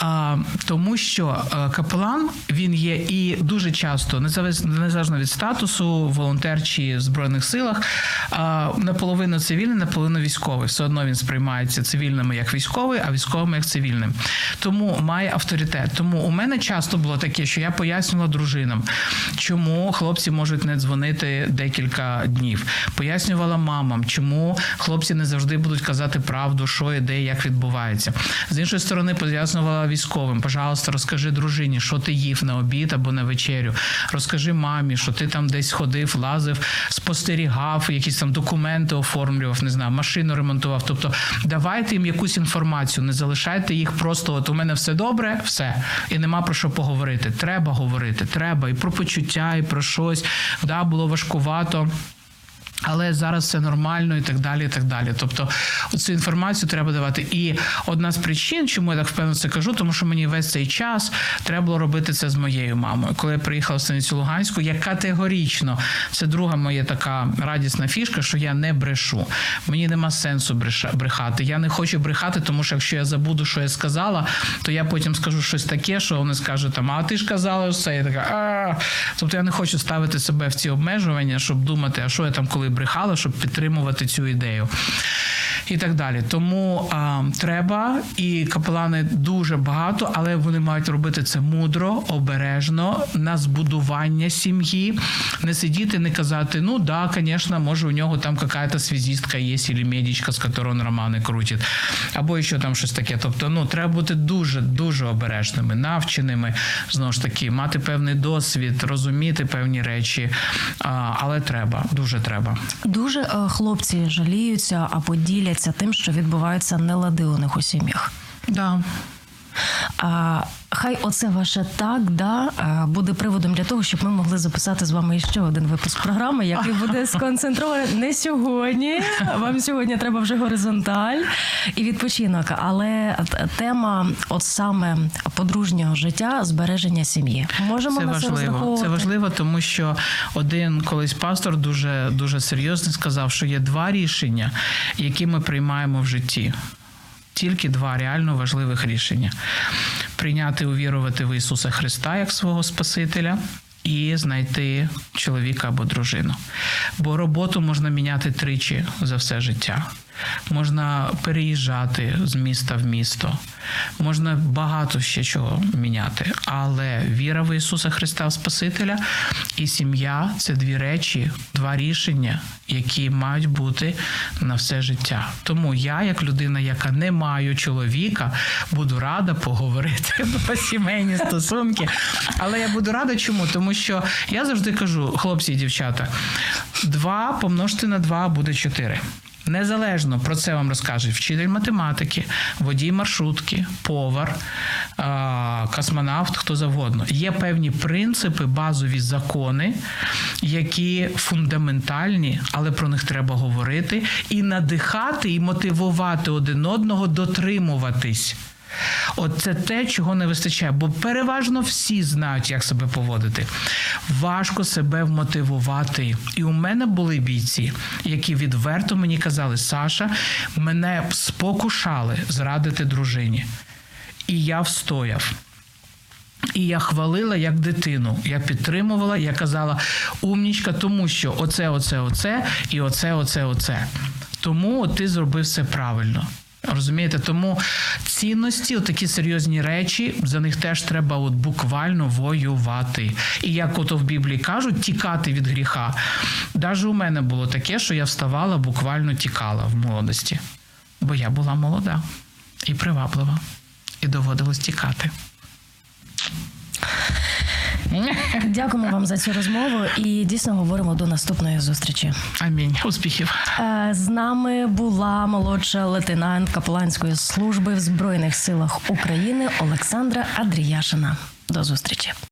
а, тому що капелан він є і дуже часто, незалежно від статусу, волонтер чи в збройних силах, а, наполовину цивільний, наполовину військовий. Все одно він сприймається цивільними як військовий, а військовими як цивільним. Тому має авторитет. Тому у мене часто було таке, що я пояснювала дружинам, чому хлопці можуть не дзвонити декілька днів. Пояснювала мамам, чому хлопці не завжди будуть казати правду, що і де, як відбувається. З іншої сторони, пояснювала військовим: пожалуйста, розкажи дружині, що ти їв на обід або на вечерю. Розкажи мамі, що ти там десь ходив, лазив, спостерігав, якісь там документи оформлював, не знаю, машину ремонтував. Тобто давайте їм якусь інформацію, не залишайте їх просто. От у мене все добре, все, і нема про що поговорити. Треба говорити, треба і про почуття, і про щось. Да, було важкувато. Але зараз все нормально і так далі. і так далі. Тобто цю інформацію треба давати. І одна з причин, чому я так впевнено це кажу, тому що мені весь цей час треба було робити це з моєю мамою. Коли я приїхала в станицю Луганську, я категорично це друга моя така радісна фішка, що я не брешу. Мені нема сенсу брехати. Я не хочу брехати, тому що якщо я забуду, що я сказала, то я потім скажу щось таке, що вони скажуть там, а ти ж казала все. Я така, а тобто я не хочу ставити себе в ці обмежування, щоб думати, а що я там коли брехала, щоб підтримувати цю ідею. І так далі. Тому а, треба, і капелани дуже багато, але вони мають робити це мудро, обережно, на збудування сім'ї, не сидіти, не казати, ну да, звісно, може у нього там якась связистка є, або медичка, з якою він романи крутить, або ще там щось таке. Тобто, ну треба бути дуже дуже обережними, навченими, знову ж таки, мати певний досвід, розуміти певні речі, а, але треба, дуже треба. Дуже е, хлопці жаліються або діляться тим, що відбуваються нелади у них у сім'ях. Да. А, Хай оце ваше так да буде приводом для того, щоб ми могли записати з вами ще один випуск програми, який буде сконцентрований не сьогодні. Вам сьогодні треба вже горизонталь і відпочинок. Але тема, от саме подружнього життя, збереження сім'ї, можемо це на важливо. Це, це важливо, тому що один колись пастор дуже дуже серйозно сказав, що є два рішення, які ми приймаємо в житті тільки два реально важливих рішення: прийняти увірувати в Ісуса Христа як свого Спасителя. І знайти чоловіка або дружину. Бо роботу можна міняти тричі за все життя. Можна переїжджати з міста в місто, можна багато ще чого міняти. Але віра в Ісуса Христа Спасителя і сім'я це дві речі, два рішення, які мають бути на все життя. Тому я, як людина, яка не маю чоловіка, буду рада поговорити про сімейні стосунки. Але я буду рада, чому? Тому що я завжди кажу, хлопці і дівчата, два помножити на два буде чотири. Незалежно про це вам розкаже вчитель математики, водій маршрутки, повар, космонавт, хто завгодно. Є певні принципи, базові закони, які фундаментальні, але про них треба говорити і надихати, і мотивувати один одного дотримуватись. От це те, чого не вистачає, бо переважно всі знають, як себе поводити. Важко себе вмотивувати. І у мене були бійці, які відверто мені казали, Саша, мене спокушали зрадити дружині. І я встояв. І я хвалила як дитину. Я підтримувала, я казала умнічка, тому що оце, оце, оце, і оце, оце, оце. Тому ти зробив все правильно. Розумієте, тому цінності, такі серйозні речі, за них теж треба от буквально воювати. І як ото в Біблії кажуть, тікати від гріха. Навіть у мене було таке, що я вставала, буквально тікала в молодості, бо я була молода і приваблива, і доводилось тікати. Дякуємо вам за цю розмову і дійсно говоримо до наступної зустрічі. Амінь. Успіхів. Е, з нами була молодша лейтенант Капеланської служби в Збройних силах України Олександра Адріяшина. До зустрічі.